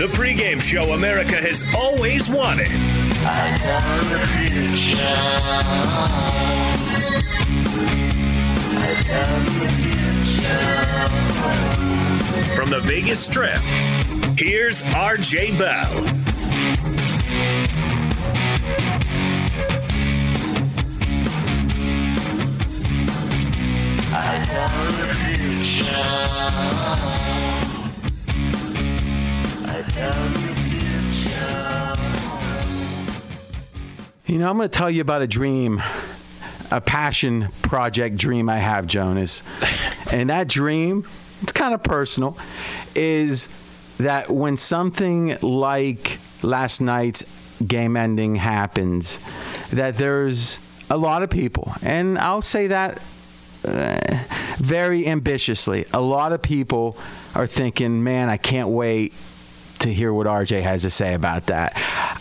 The pregame show America has always wanted. I got the future. I got the future. From the Vegas Strip, here's RJ Bell. You know, I'm going to tell you about a dream, a passion project dream I have, Jonas. And that dream, it's kind of personal, is that when something like last night's game ending happens, that there's a lot of people, and I'll say that uh, very ambitiously, a lot of people are thinking, man, I can't wait to hear what RJ has to say about that.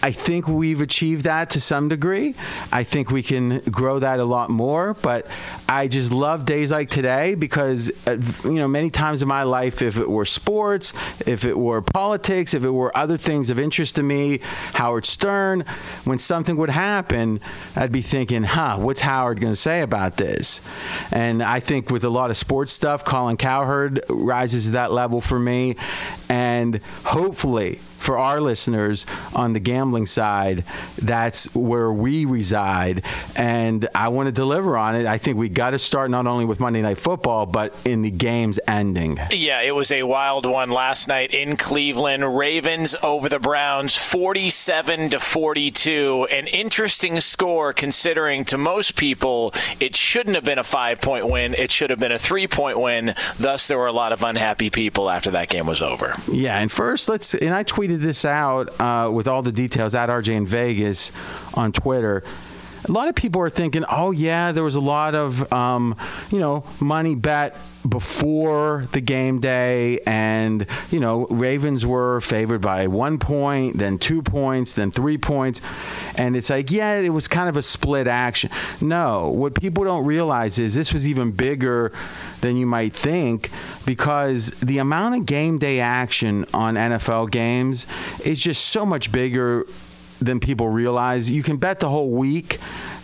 I think we've achieved that to some degree. I think we can grow that a lot more, but I just love days like today because, uh, you know, many times in my life, if it were sports, if it were politics, if it were other things of interest to me, Howard Stern, when something would happen, I'd be thinking, huh, what's Howard going to say about this? And I think with a lot of sports stuff, Colin Cowherd rises to that level for me. And hopefully, for our listeners on the gambling side, that's where we reside. And I want to deliver on it. I think we got to start not only with Monday Night Football, but in the game's ending. Yeah, it was a wild one last night in Cleveland. Ravens over the Browns 47 to 42. An interesting score considering to most people it shouldn't have been a 5-point win. It should have been a 3-point win. Thus there were a lot of unhappy people after that game was over. Yeah, and first let's and I tweeted this out uh, with all the details at RJ in Vegas on Twitter. A lot of people are thinking, oh yeah, there was a lot of um, you know money bet before the game day, and you know Ravens were favored by one point, then two points, then three points, and it's like yeah, it was kind of a split action. No, what people don't realize is this was even bigger than you might think because the amount of game day action on NFL games is just so much bigger than people realize. You can bet the whole week.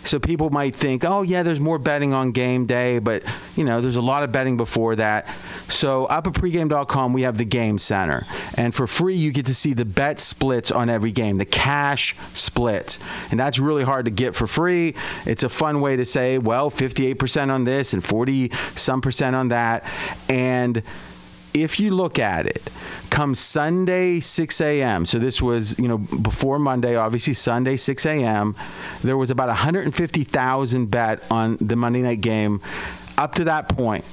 So people might think, oh yeah, there's more betting on game day, but you know, there's a lot of betting before that. So up at pregame.com, we have the game center, and for free, you get to see the bet splits on every game, the cash splits, and that's really hard to get for free. It's a fun way to say, well, 58% on this and 40 some percent on that, and if you look at it, come Sunday 6 a.m. So this was you know before Monday, obviously Sunday 6 a.m. There was about 150,000 bet on the Monday night game up to that point.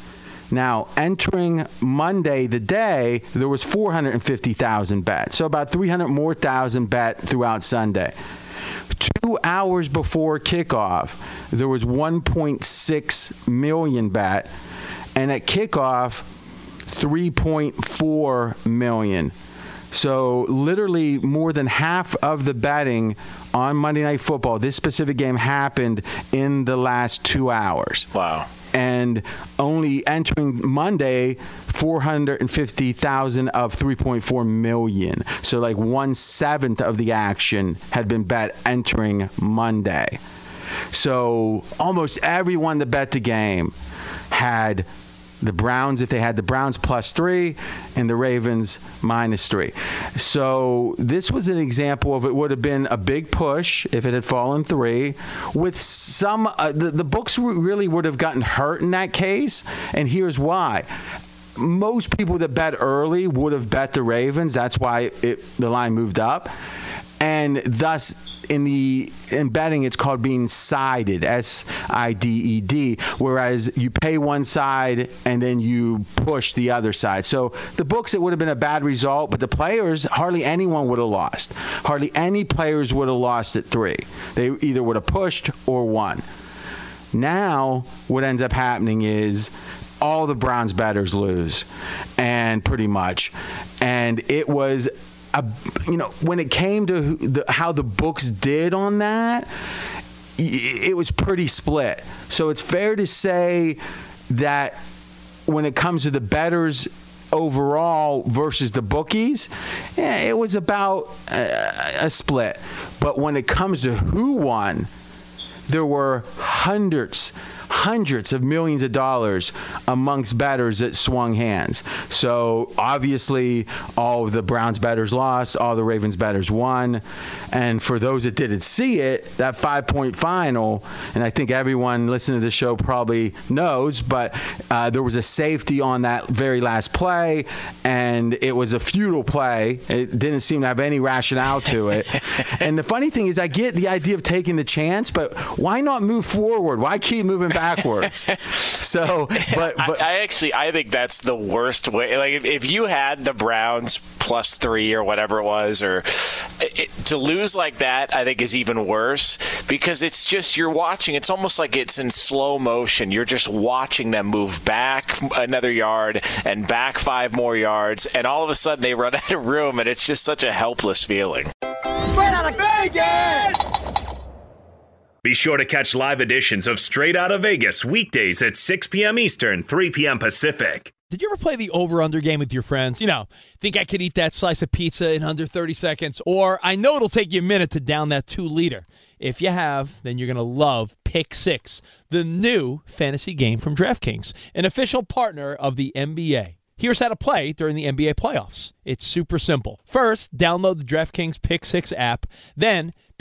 Now, entering Monday, the day, there was 450,000 bet. So about 300 more thousand bet throughout Sunday. Two hours before kickoff, there was 1.6 million bet. And at kickoff, 3.4 million. So literally more than half of the betting on Monday Night Football, this specific game happened in the last two hours. Wow. And only entering Monday, 450,000 of 3.4 million. So like one seventh of the action had been bet entering Monday. So almost everyone that bet the game had the Browns if they had the Browns plus three and the Ravens minus three. So this was an example of it would have been a big push if it had fallen three. With some, uh, the, the books really would have gotten hurt in that case, and here's why most people that bet early would have bet the Ravens. That's why it, the line moved up. And thus, in the in betting it's called being sided S I D E D whereas you pay one side and then you push the other side. So the books it would have been a bad result but the players hardly anyone would have lost. Hardly any players would have lost at 3 they either would have pushed or won. Now what ends up happening is all the Browns batters lose and pretty much. And it was a, you know, when it came to the, how the books did on that, it was pretty split. So it's fair to say that when it comes to the betters overall versus the bookies, yeah, it was about a, a split. But when it comes to who won, there were hundreds hundreds of millions of dollars amongst batters that swung hands. So obviously, all of the Browns batters lost, all the Ravens batters won. And for those that didn't see it, that five point final, and I think everyone listening to the show probably knows, but uh, there was a safety on that very last play, and it was a futile play. It didn't seem to have any rationale to it. and the funny thing is, I get the idea of taking the chance, but why not move forward? Why keep moving back? Backwards. so, but, but I, I, actually I think that's the worst way. Like if, if you had the Browns plus three or whatever it was, or it, to lose like that, I think is even worse because it's just you're watching. It's almost like it's in slow motion. You're just watching them move back another yard and back five more yards, and all of a sudden they run out of room, and it's just such a helpless feeling. Straight out of Vegas! Be sure to catch live editions of Straight Out of Vegas weekdays at 6 p.m. Eastern, 3 p.m. Pacific. Did you ever play the over under game with your friends? You know, think I could eat that slice of pizza in under 30 seconds? Or I know it'll take you a minute to down that two liter. If you have, then you're going to love Pick Six, the new fantasy game from DraftKings, an official partner of the NBA. Here's how to play during the NBA playoffs. It's super simple. First, download the DraftKings Pick Six app. Then,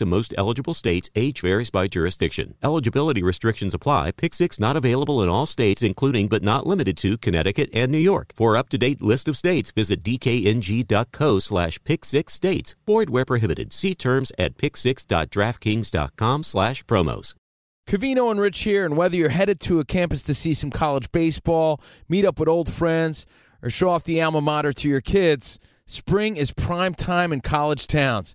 in most eligible states. Age varies by jurisdiction. Eligibility restrictions apply. Pick 6 not available in all states, including but not limited to Connecticut and New York. For up to date list of states, visit dkng.co slash pick 6 states. Void where prohibited. See terms at pick6.draftkings.com slash promos. Covino and Rich here, and whether you're headed to a campus to see some college baseball, meet up with old friends, or show off the alma mater to your kids, spring is prime time in college towns.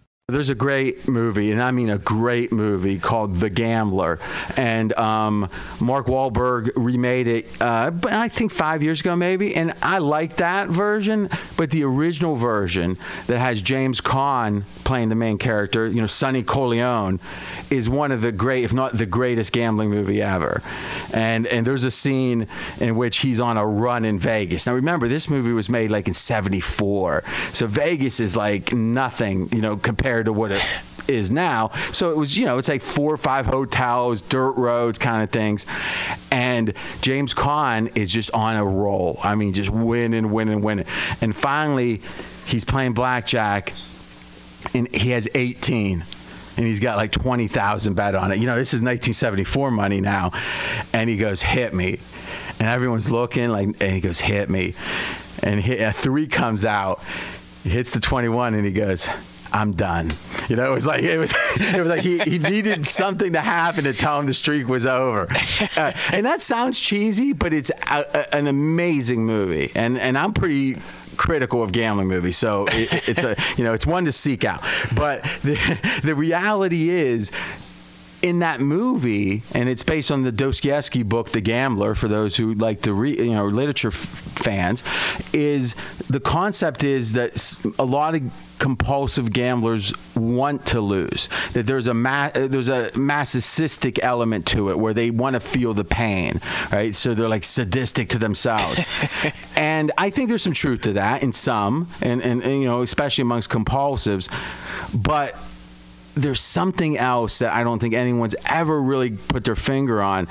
There's a great movie, and I mean a great movie called The Gambler, and um, Mark Wahlberg remade it. Uh, I think five years ago, maybe, and I like that version. But the original version that has James Caan playing the main character, you know, Sonny Corleone, is one of the great, if not the greatest, gambling movie ever. And and there's a scene in which he's on a run in Vegas. Now remember, this movie was made like in '74, so Vegas is like nothing, you know, compared to what it is now. So it was, you know, it's like four or five hotels, dirt roads kind of things. And James Caan is just on a roll. I mean, just winning, winning, winning. And finally, he's playing blackjack, and he has 18 and he's got like 20,000 bet on it. You know, this is 1974 money now. And he goes, hit me. And everyone's looking like, and he goes, hit me. And a three comes out. Hits the 21 and he goes, I'm done. You know, it was like it was it was like he, he needed something to happen to tell him the streak was over. Uh, and that sounds cheesy, but it's a, a, an amazing movie. And and I'm pretty critical of gambling movies, so it, it's a you know it's one to seek out. But the the reality is in that movie, and it's based on the Dostoevsky book, The Gambler, for those who like to read, you know, literature f- fans, is the concept is that a lot of compulsive gamblers want to lose. That there's a ma- uh, there's a masochistic element to it where they want to feel the pain, right? So they're like sadistic to themselves. and I think there's some truth to that in some, and, and, and you know, especially amongst compulsives, but there's something else that I don't think anyone's ever really put their finger on,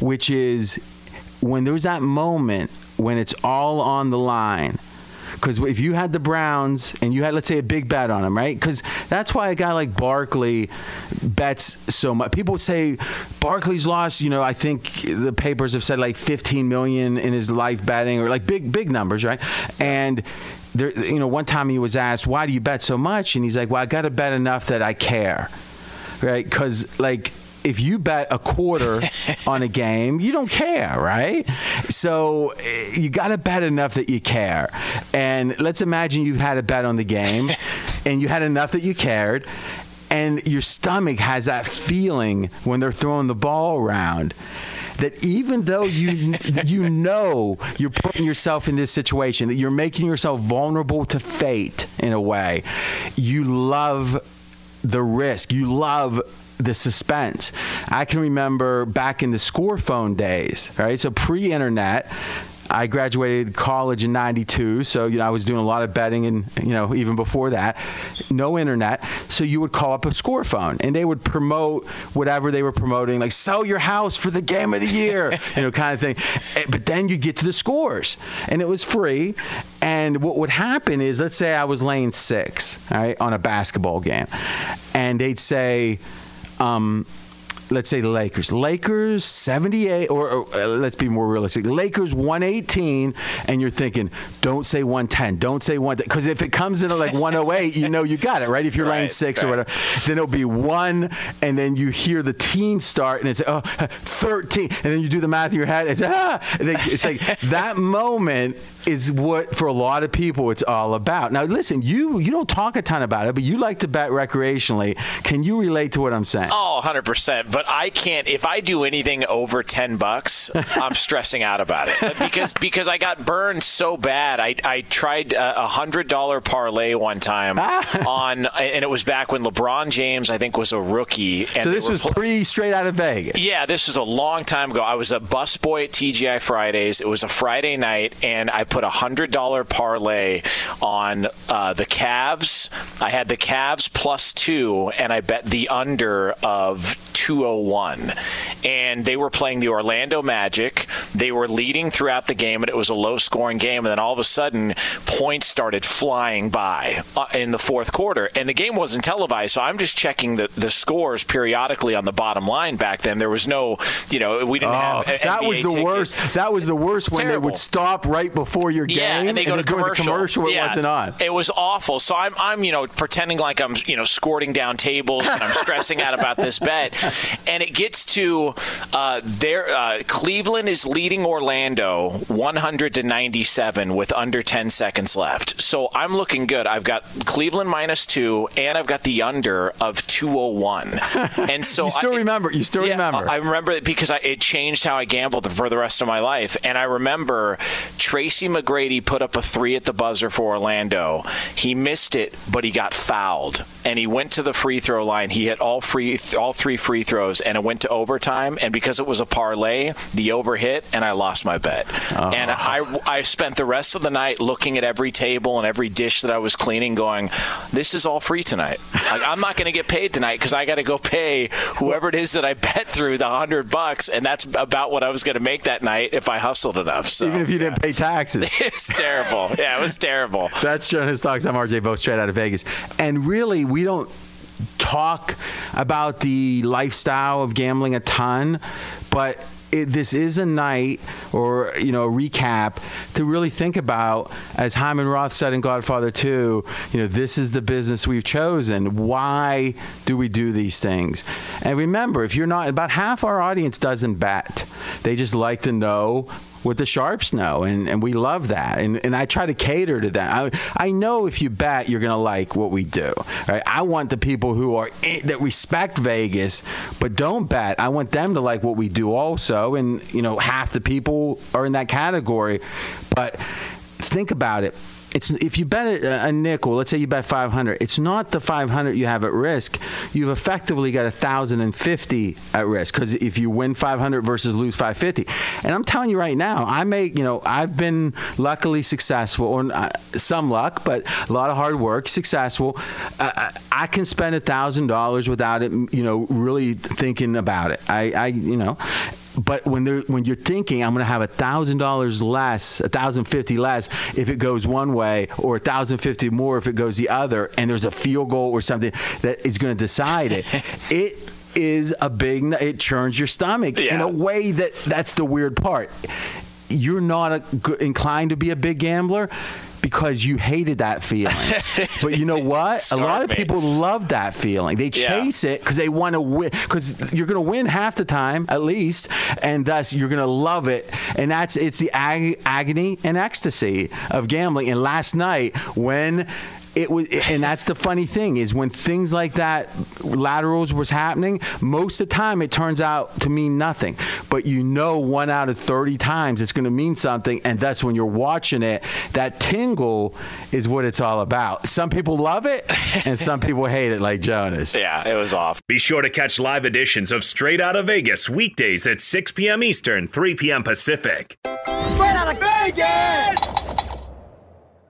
which is when there's that moment when it's all on the line. Because if you had the Browns and you had, let's say, a big bet on them, right? Because that's why a guy like Barkley bets so much. People say Barkley's lost. You know, I think the papers have said like 15 million in his life betting, or like big, big numbers, right? And there, you know, one time he was asked, "Why do you bet so much?" And he's like, "Well, I got to bet enough that I care." right? Because like if you bet a quarter on a game, you don't care, right? So eh, you got to bet enough that you care. And let's imagine you had a bet on the game, and you had enough that you cared. And your stomach has that feeling when they're throwing the ball around that even though you you know you're putting yourself in this situation that you're making yourself vulnerable to fate in a way you love the risk you love the suspense i can remember back in the score phone days right so pre-internet I graduated college in 92, so you know I was doing a lot of betting and you know even before that, no internet. So you would call up a score phone and they would promote whatever they were promoting, like sell your house for the game of the year, you know, kind of thing. Eh, But then you get to the scores and it was free. And what would happen is, let's say I was laying six, all right, on a basketball game, and they'd say, um, let's say the Lakers. Lakers 78, or, or uh, let's be more realistic. Lakers 118, and you're thinking, don't say 110, don't say 1, because if it comes in at like 108, you know you got it, right? If you're laying Right, six or whatever, then it'll be one, and then you hear the teen start, and it's oh 13, and then you do the math in your head. It's ah, it's like that moment is what for a lot of people it's all about. Now listen, you you don't talk a ton about it, but you like to bet recreationally. Can you relate to what I'm saying? Oh, 100%. But I can't, if I do anything over 10 bucks, I'm stressing out about it. Because because I got burned so bad. I, I tried a $100 parlay one time ah. on, and it was back when LeBron James, I think, was a rookie. And so this was pl- pre straight out of Vegas. Yeah, this was a long time ago. I was a busboy at TGI Fridays. It was a Friday night, and I put a hundred dollar parlay on uh, the Cavs. I had the Cavs plus two, and I bet the under of 201. And they were playing the Orlando Magic. They were leading throughout the game, and it was a low scoring game. And then all of a sudden, points started flying by uh, in the fourth quarter. And the game wasn't televised, so I'm just checking the, the scores periodically on the bottom line back then. There was no, you know, we didn't Oh, have. a- that NBA was the tickets. worst. That was the worst when they would stop right before your game Yeah, and they go to then during commercial. the commercial. It Yeah. wasn't on. It was awful. So I'm, I'm, you know, pretending like I'm, you know, squirting down tables and I'm stressing out about this bet. And it gets to uh, there. Uh, Cleveland is leading Orlando 100 to 97 with under 10 seconds left. So I'm looking good. I've got Cleveland minus two, and I've got the under of 201. And so you still I, remember. You still yeah, remember. I remember it because I, it changed how I gambled for the rest of my life. And I remember Tracy McGrady put up a three at the buzzer for Orlando. He missed it, but he got fouled, and he went to the free throw line. He hit all free, all three free throws, and it went to overtime. And because it was a parlay, the over hit, and I lost my bet. And oh. I, I spent the rest of the night looking at every table and every dish that I was cleaning, going, "This is all free tonight. Like I'm not going to get paid tonight because I got to go pay whoever it is that I bet through the hundred bucks, and that's about what I was going to make that night if I hustled enough. So Even if you didn't pay taxes. it's terrible. Yeah, it was terrible. That's Jonas Knox. I'm RJ Bell, straight out of Vegas. And really, we don't talk about the lifestyle of gambling a ton, but it, this is a night or you know a recap to really think about as Hyman Roth said in Godfather 2 you know this is the business we've chosen. Why do we do these things? And remember if you're not about half our audience doesn't bet. They just like to know what the sharps know, and, and we love that. And, and I try to cater to that. I, I know if you bet, you're going to like what we do. Right? I want the people who are in, that respect Vegas, but don't bet. I want them to like what we do also. And, you know, half the people are in that category. But think about it it's if you bet a, nickel, let's say you bet 500, it's not the 500 you have at risk. You've effectively got 1,050 at risk because if you win 500 versus lose 550, and I'm telling you right now, I make you know I've been luckily successful or uh, some luck, but a lot of hard work, successful. Uh, I can spend a thousand dollars without it, you know, really thinking about it. I, I you know, but when they're when you're thinking I'm going to have a thousand dollars less, a thousand fifty less if it goes one way, or a thousand fifty more if it goes the other, and there's a field goal or something that is going to decide it, it is a big. It churns your stomach yeah. in a way that that's the weird part. You're not a, inclined to be a big gambler because you hated that feeling. but you know what? a lot of people love that feeling. They chase yeah. it because they want to win. Because you're going to win half the time at least, and thus you're going to love it. And that's it's the ag- agony and ecstasy of gambling. And last night when it was and that's the funny thing is when things like that laterals was happening most of the time it turns out to mean nothing. But you know one out of 30 times it's going to mean something and that's when you're watching it that tingle is what it's all about. Some people love it and some people hate it like jonas. Yeah it was off be sure to catch live editions of straight out of vegas weekdays at 6 p.m eastern 3 p.m pacific. Straight out of vegas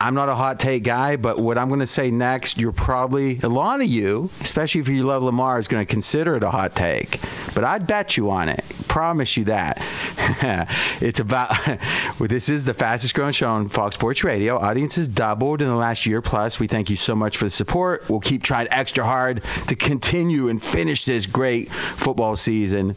I'm not a hot take guy, but what I'm going to say next, you're probably, a lot of you, especially if you love Lamar, is going to consider it a hot take. But I'd bet you on it. Promise you that. it's about, well, this is the fastest growing show on Fox Sports Radio. Audience has doubled in the last year plus. We thank you so much for the support. We'll keep trying extra hard to continue and finish this great football season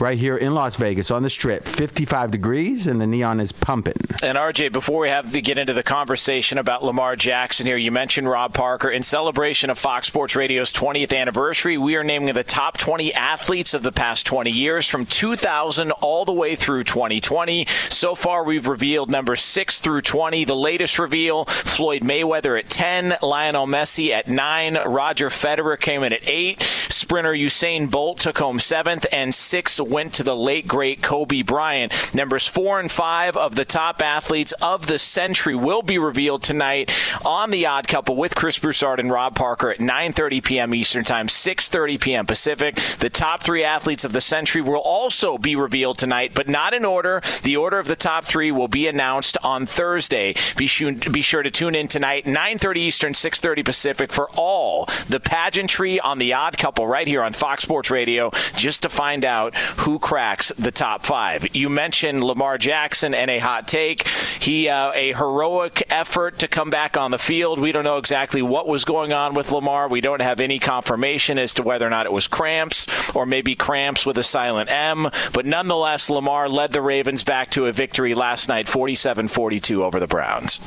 right here in Las Vegas on the strip. 55 degrees and the neon is pumping. And RJ, before we have to get into the conversation about Lamar Jackson here, you mentioned Rob Parker. In celebration of Fox Sports Radio's 20th anniversary, we are naming the top 20 athletes of the past 20 years from 2000 all the way through 2020. So far, we've revealed numbers 6 through 20. The latest reveal Floyd Mayweather at 10, Lionel Messi at 9, Roger Federer came in at 8, sprinter Usain Bolt took home 7th, and 6 went to the late, great Kobe Bryant. Numbers 4 and 5 of the top athletes of the century will be revealed tonight on The Odd Couple with Chris Broussard and Rob Parker at 9.30 p.m. Eastern Time, 6.30 p.m. Pacific. The top three athletes of the century will also be revealed tonight, but not in order. The order of the top three will be announced on Thursday. Be sure, be sure to tune in tonight, 9.30 Eastern, 6.30 Pacific for all the pageantry on The Odd Couple right here on Fox Sports Radio just to find out who cracks the top five. You mentioned Lamar Jackson and a hot take. He uh, a heroic effort to come back on the field. We don't know exactly what was going on with Lamar. We don't have any confirmation as to whether or not it was cramps or maybe cramps with a silent M. But nonetheless, Lamar led the Ravens back to a victory last night, 47-42 over the Browns.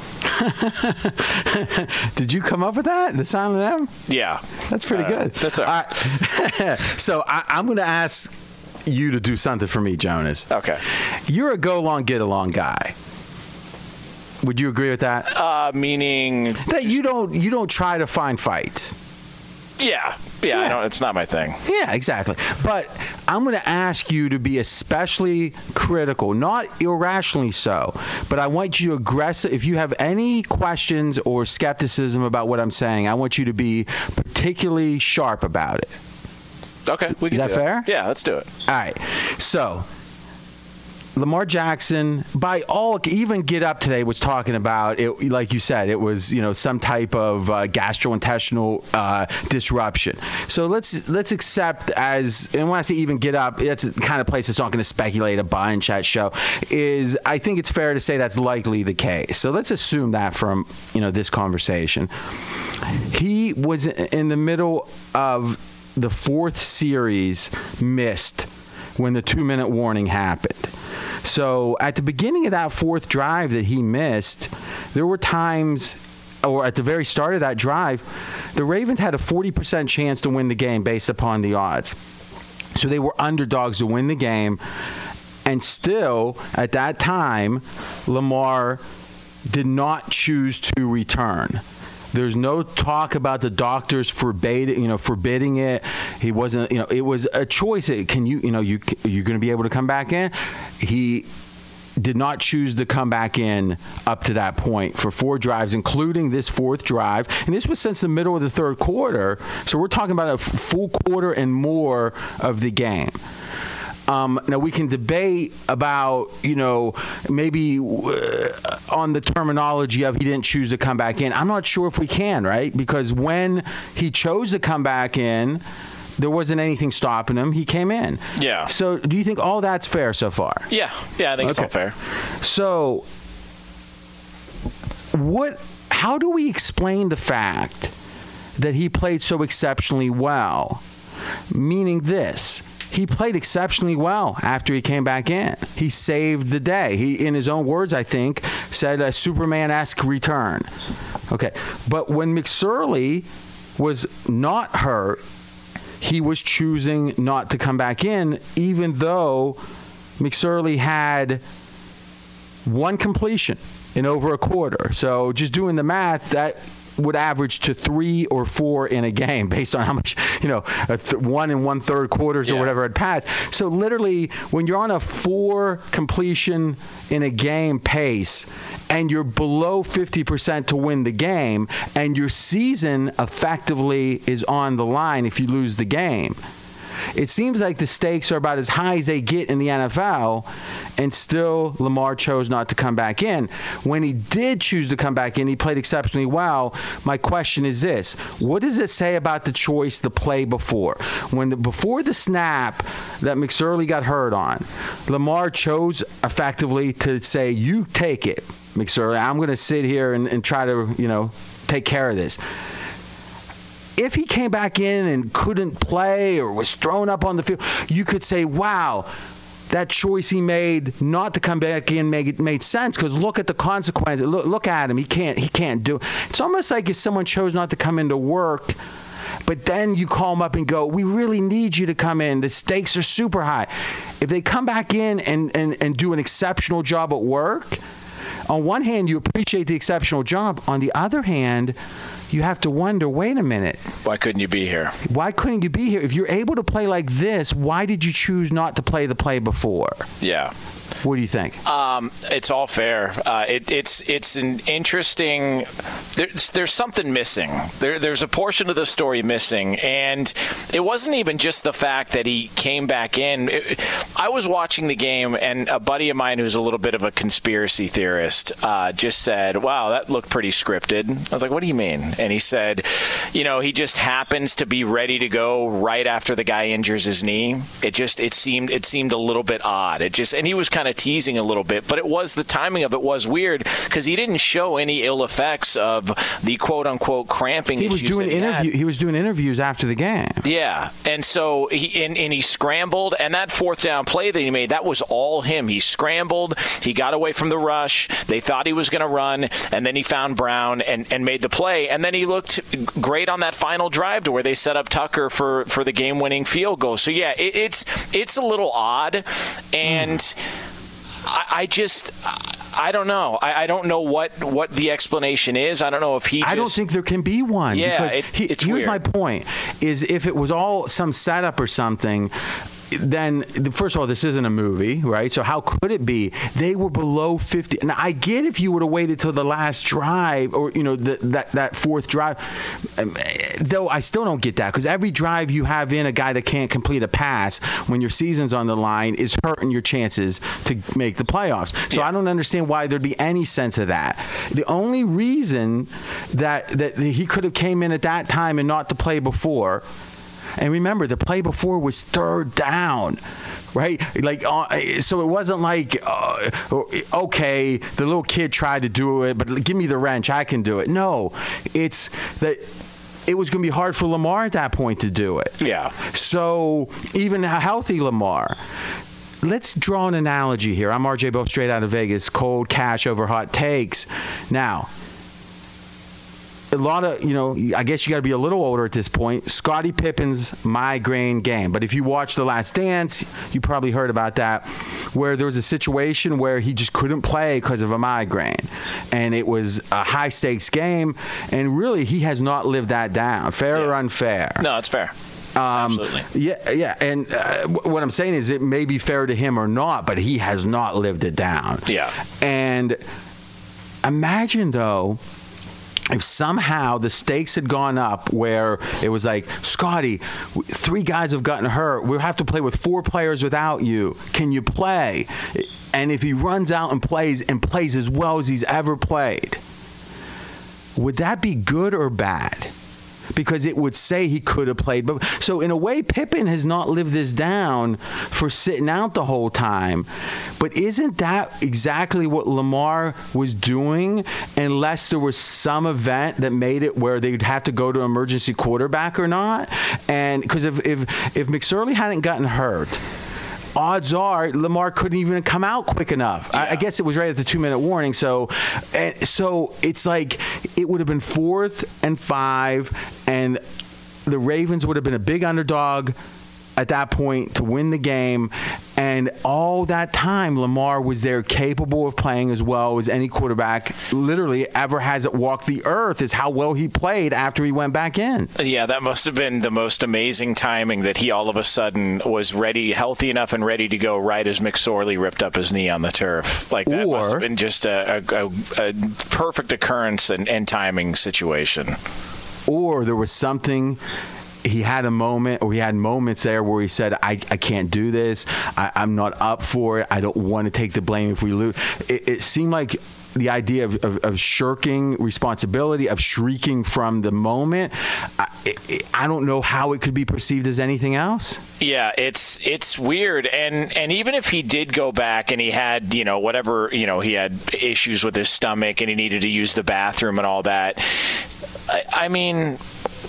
Did you come up with that? The silent M? Yeah, that's pretty Uh, good. that's all right. so I, I'm going to ask you to do something for me, Jonas. Okay. You're a go along, get along guy. Would you agree with that? Uh, meaning that you don't you don't try to find fights. Yeah, yeah, I don't, it's not my thing. Yeah, exactly. But I'm going to ask you to be especially critical, not irrationally so, but I want you to aggressive. If you have any questions or skepticism about what I'm saying, I want you to be particularly sharp about it. Okay, we can Is that fair? Yeah, let's do it. All right. So, Lamar Jackson, by all, even Get Up today was talking about it. Like you said, it was you know some type of uh, gastrointestinal uh, disruption. So let's let's accept as and when I say even Get Up, it's the kind of place that's not going to speculate a buy and chat show. Is I think it's fair to say that's likely the case. So let's assume that from you know this conversation, he was in the middle of the fourth series missed when the two minute warning happened. So at the beginning of that fourth drive that he missed, there were times, or at the very start of that drive, the Ravens had a 40% chance to win the game based upon the odds. So they were underdogs to win the game. And still, at that time, Lamar did not choose to return. There's no talk about the doctors forbade, you know, forbidding it. He wasn't, you know, it was a choice. Can you, you know, you you're going to be able to come back in? He did not choose to come back in up to that point for four drives, including this fourth drive. And this was since the middle of the third quarter. So we're talking about a full quarter and more of the game. Um, now we can debate about, you know, maybe uh, on the terminology of he didn't choose to come back in. I'm not sure if we can, right? Because when he chose to come back in, there wasn't anything stopping him. He came in. Yeah. So do you think all that's fair so far? Yeah, yeah, I think it's all fair. So, what? How do we explain the fact that he played so exceptionally well? Meaning this. He played exceptionally well after he came back in. He saved the day. He, in his own words, I think, said a Superman-esque return. Okay, but when McSorley was not hurt, he was choosing not to come back in, even though McSorley had one completion in over a quarter. So just doing the math, that would average to three or four in a game based on how much, you know, a th- one and one third quarters or whatever it passed. So literally, when you're on a four completion in a game pace and you're below 50% to win the game and your season effectively is on the line if you lose the game it seems like the stakes are about as high as they get in the NFL, and still Lamar chose not to come back in. When he did choose to come back in, he played exceptionally well. My question is this: What does it say about the choice to play before? When the, before the snap that McSorley got hurt on, Lamar chose effectively to say, "You take it, McSorley. I'm going to sit here and, and try to, you know, take care of this." If he came back in and couldn't play or was thrown up on the field, you could say, wow, that choice he made not to come back in made, made sense because look at the consequences. Look, look at him. He can't. He can't do. It. It's almost like if someone chose not to come into work, but then you call them up and go, "We really need you to come in. The stakes are super high." If they come back in and and, and do an exceptional job at work, on one hand you appreciate the exceptional job. On the other hand you have to wonder wait a minute. Why couldn't you be here? Why couldn't you be here? If you're able to play like this, why did you choose not to play the play before? Yeah. What do you think? Um, it's all fair. Uh, it, it's it's an interesting. There's there's something missing. There, there's a portion of the story missing, and it wasn't even just the fact that he came back in. It, I was watching the game, and a buddy of mine who's a little bit of a conspiracy theorist uh, just said, "Wow, that looked pretty scripted." I was like, "What do you mean?" And he said, "You know, he just happens to be ready to go right after the guy injures his knee. It just it seemed it seemed a little bit odd. It just and he was kind of teasing a little bit, but it was the timing of it was weird because he didn't show any ill effects of the quote unquote cramping. He was doing he interview. He was doing interviews after the game. Yeah, and so he and, and he scrambled, and that fourth down play that he made that was all him. He scrambled. He got away from the rush. They thought he was going to run, and then he found Brown and, and made the play, and then he looked great on that final drive to where they set up Tucker for for the game winning field goal. So yeah, it, it's it's a little odd, and. Mm I, I just. I don't know. I, I, don't know what, what the explanation is. I don't know if he. Just, I don't think there can be one. Yeah, because it, he, it's here's weird. my point: is if it was all some setup or something, then first of all, this isn't a movie, right? So how could it be? They were below 50. Now I get if you would have waited till the last drive, or you know the, that that fourth drive. Um, though I still don't get that because every drive you have in a guy that can't complete a pass when your season's on the line is hurting your chances to make the playoffs. So Yeah. I don't understand why there'd be any sense of that. The only reason that that he could have came in at that time and not to play before. And remember, the play before was third down, right? Like, uh, so it wasn't like, uh, okay, the little kid tried to do it, but give me the wrench, I can do it. No, it's that it was going to be hard for Lamar at that point to do it. Yeah. So even a healthy Lamar. Let's draw an analogy here. I'm RJ Bell, straight out of Vegas. Cold cash over hot takes. Now, a lot of, you know, I guess you got to be a little older at this point. Scottie Pippen's migraine game. But if you watch The Last Dance, you probably heard about that, where there was a situation where he just couldn't play because of a migraine. And it was a high stakes game. And really, he has not lived that down. Fair or unfair? No, it's fair. Um, Absolutely. Yeah, yeah, and uh, wh- what I'm saying is it may be fair to him or not, but he has not lived it down. Yeah. And imagine though if somehow the stakes had gone up where it was like Scottie, three guys have gotten hurt. We'll have to play with four players without you. Can you play? And if he runs out and plays and plays as well as he's ever played, would that be good or bad? Because it would say he could have played. But so in a way, Pippen has not lived this down for sitting out the whole time. But isn't that exactly what Lamar was doing? Unless there was some event that made it where they'd have to go to emergency quarterback or not. And because if if if McSorley hadn't gotten hurt, odds are Lamar couldn't even come out quick enough. I, I guess it was right at the two minute warning. So, and so it's like it would have been fourth and five, and the Ravens would have been a big underdog at that point to win the game. And all that time, Lamar was there capable of playing as well as any quarterback literally ever has it walk the earth, is how well he played after he went back in. Yeah, that must have been the most amazing timing that he all of a sudden was ready, healthy enough, and ready to go right as McSorley ripped up his knee on the turf. Like that must have been just a, a, a, a perfect occurrence and, and timing situation. or there was something he had a moment or he had moments there where he said, I, I can't do this. I, I'm not up for it. I don't want to take the blame if we lose. It, it seemed like the idea of, of, of, shirking responsibility, of shrieking from the moment. I, I, don't know how it could be perceived as anything else. Yeah, it's it's weird, and and even if he did go back and he had you know whatever you know he had issues with his stomach and he needed to use the bathroom and all that. I, I mean,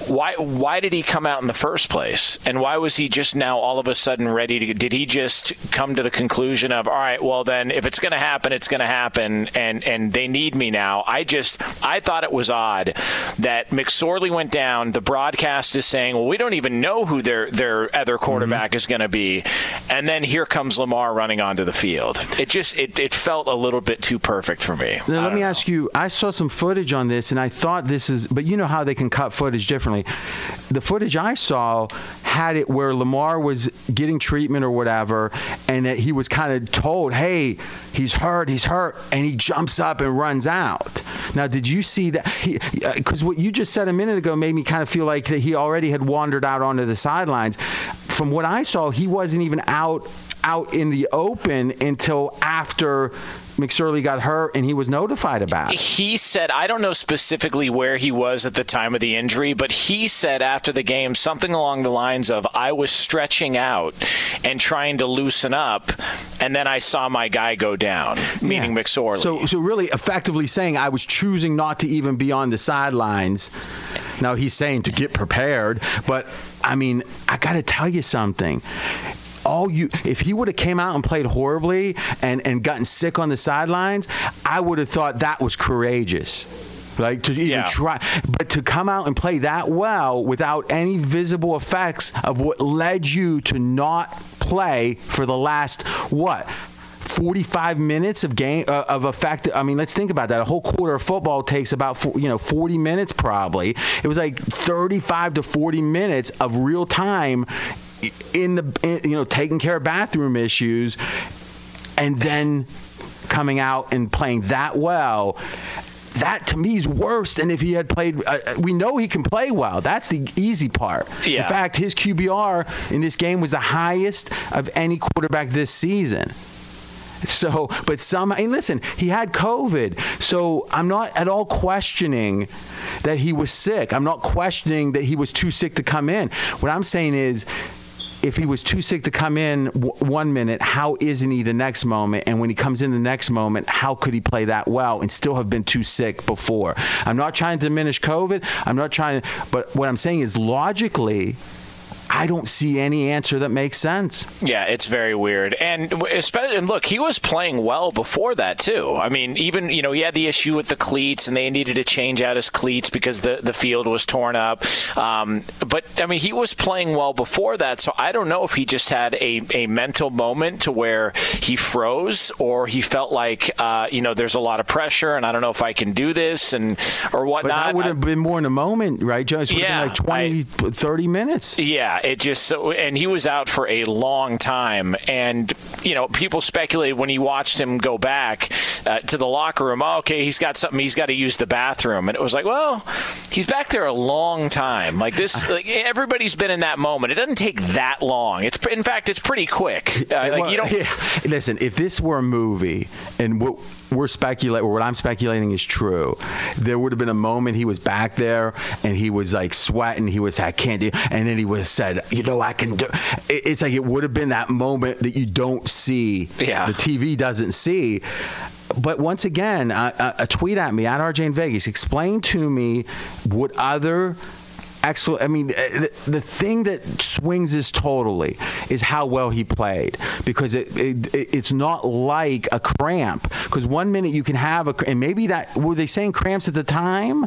why why did he come out in the first place? And why was he just now all of a sudden ready to did he just come to the conclusion of all right, well then if it's going to happen, it's going to happen and and they need me now. I just I thought it was odd that McSorley went down, the broadcast is saying, "Well, we don't even know who their their other quarterback mm-hmm. is going to be." And then here comes Lamar running onto the field. It just it it felt a little bit too perfect for me. Now, let me know. ask you, I saw some footage on this and I thought this is but you know how they can cut footage differently The footage I saw had it where Lamar was getting treatment or whatever, and that he was kind of told, "Hey, he's hurt, he's hurt," and he jumps up and runs out. Now, did you see that? Because uh, what you just said a minute ago made me kind of feel like that he already had wandered out onto the sidelines. From what I saw, he wasn't even out out in the open until after McSorley got hurt and he was notified about it. He said, I don't know specifically where he was at the time of the injury, but he said after the game something along the lines of, I was stretching out and trying to loosen up, and then I saw my guy go down, meaning yeah. McSorley. So, so really effectively saying, I was choosing not to even be on the sidelines. Now he's saying to get prepared, but I mean, I got to tell you something all you if he would have came out and played horribly and and gotten sick on the sidelines, I would have thought that was courageous. Like to even yeah. try, but to come out and play that well without any visible effects of what led you to not play for the last what 45 minutes of game uh, of effect. I mean, let's think about that. A whole quarter of football takes about you know 40 minutes probably. It was like 35 to 40 minutes of real time in the in, you know taking care of bathroom issues, and then coming out and playing that well that to me is worse than if he had played. Uh, we know he can play well. That's the easy part. Yeah. In fact, his QBR in this game was the highest of any quarterback this season. So, but some, and listen, he had COVID. So I'm not at all questioning that he was sick. I'm not questioning that he was too sick to come in. What I'm saying is if he was too sick to come in w- one minute, how isn't he the next moment? And when he comes in the next moment, how could he play that well and still have been too sick before? I'm not trying to diminish COVID. I'm not trying, but what I'm saying is logically, I don't see any answer that makes sense. Yeah, it's very weird. And especially, and look, he was playing well before that too. I mean, even you know he had the issue with the cleats, and they needed to change out his cleats because the the field was torn up. Um, but I mean, he was playing well before that, so I don't know if he just had a a mental moment to where he froze, or he felt like uh, you know there's a lot of pressure, and I don't know if I can do this, and or whatnot. But that would have been more in a moment, right, Joe? Yeah, like 20, I, 30 minutes. Yeah, it just so and he was out for a long time and you know people speculated when he watched him go back uh, to the locker room oh, okay he's got something he's got to use the bathroom and it was like well he's back there a long time like this like, everybody's been in that moment it doesn't take that long it's in fact it's pretty quick uh, like well, you don't yeah. listen if this were a movie and what we're speculating, or what I'm speculating is true. There would have been a moment he was back there and he was like sweating. He was, can't do, and then he was have said, you know, I can do. It's like it would have been that moment that you don't see. Yeah. The TV doesn't see but once again, a, a, tweet at me at RJ in Vegas. Explain to me what other excellent. I mean, uh, the, the, thing that swings this totally is how well he played because it, it it's not like a cramp. Because one minute you can have a and maybe that were they saying cramps at the time,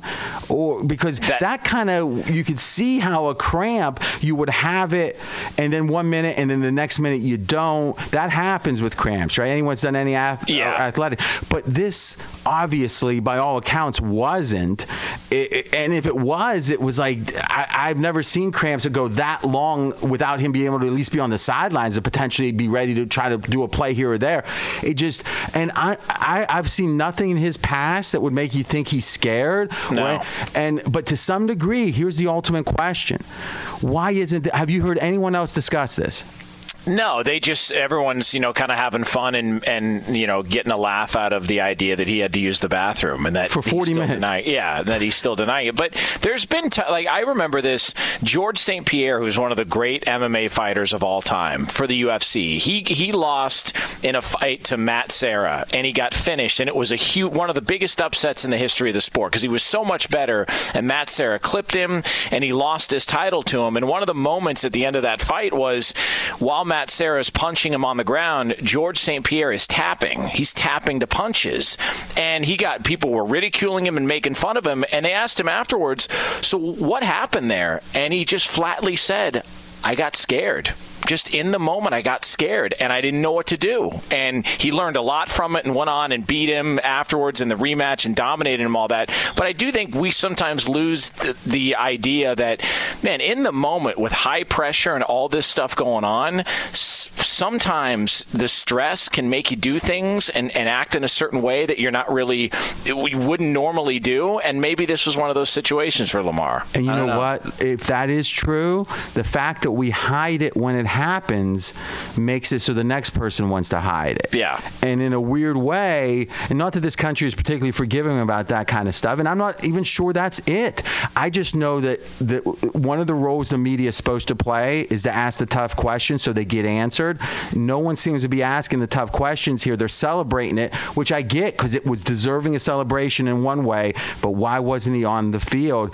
or because that, that kind of you could see how a cramp you would have it, and then one minute and then the next minute you don't. That happens with cramps, right? Anyone's done any ath- yeah. athletic, but this obviously by all accounts wasn't. It, and if it was, it was like I, I've never seen cramps that go that long without him being able to at least be on the sidelines and potentially be ready to try to do a play here or there. It just and I, I I've seen nothing in his past that would make you think he's scared. No. Right? And but to some degree, here's the ultimate question: Why isn't? Have you heard anyone else discuss this? No, they just everyone's you know kind of having fun and and you know getting a laugh out of the idea that he had to use the bathroom and that For 40 he's still minutes. denying- yeah, that he's still denying it. But there's been t- like I remember this George St Pierre, who's one of the great MMA fighters of all time for the UFC. He he lost in a fight to Matt Serra and he got finished, and it was a huge one of the biggest upsets in the history of the sport because he was so much better, and Matt Serra clipped him and he lost his title to him. And one of the moments at the end of that fight was while Matt Serra is punching him on the ground, George St. Pierre is tapping. He's tapping to punches. And he got people were ridiculing him and making fun of him. And they asked him afterwards, So what happened there? And he just flatly said, I got scared. Just in the moment, I got scared and I didn't know what to do. And he learned a lot from it and went on and beat him afterwards in the rematch and dominated him all that. But I do think we sometimes lose the, the idea that, man, in the moment with high pressure and all this stuff going on, sometimes the stress can make you do things and, and act in a certain way that you're not really, we wouldn't normally do. And maybe this was one of those situations for Lamar. And you I know, what? If that is true, the fact that we hide it when it happens makes it so the next person wants to hide it. Yeah. And in a weird way, and not that this country is particularly forgiving about that kind of stuff, and I'm not even sure that's it. I just know that, that one of the roles the media is supposed to play is to ask the tough questions so they get answered. No one seems to be asking the tough questions here. They're celebrating it, which I get because it was deserving a celebration in one way, but why wasn't he on the field?